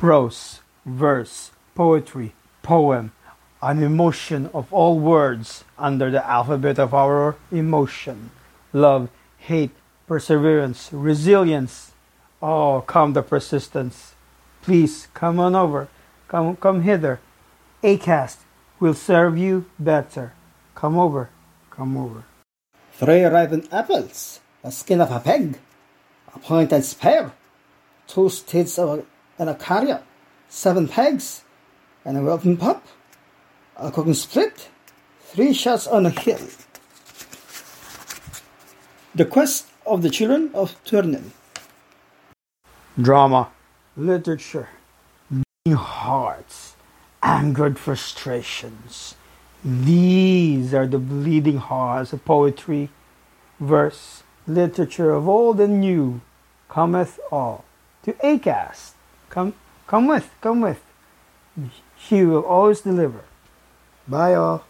prose, verse, poetry, poem, an emotion of all words under the alphabet of our emotion. Love, hate, perseverance, resilience. Oh, come the persistence. Please come on over. Come, come hither. Acast will serve you better. Come over. Come over. Three ripened apples, a skin of a pig, a pointed spear, two tits of a, and a carrier, seven pegs, and a whelping pup, a cooking split, three shots on a hill. The quest of the children of Tuireann. Drama, literature, beating hearts, angered frustrations. These are the bleeding hearts of poetry, verse, literature of old and new. Cometh all to Acast. Come, come with, come with. She will always deliver. Bye all.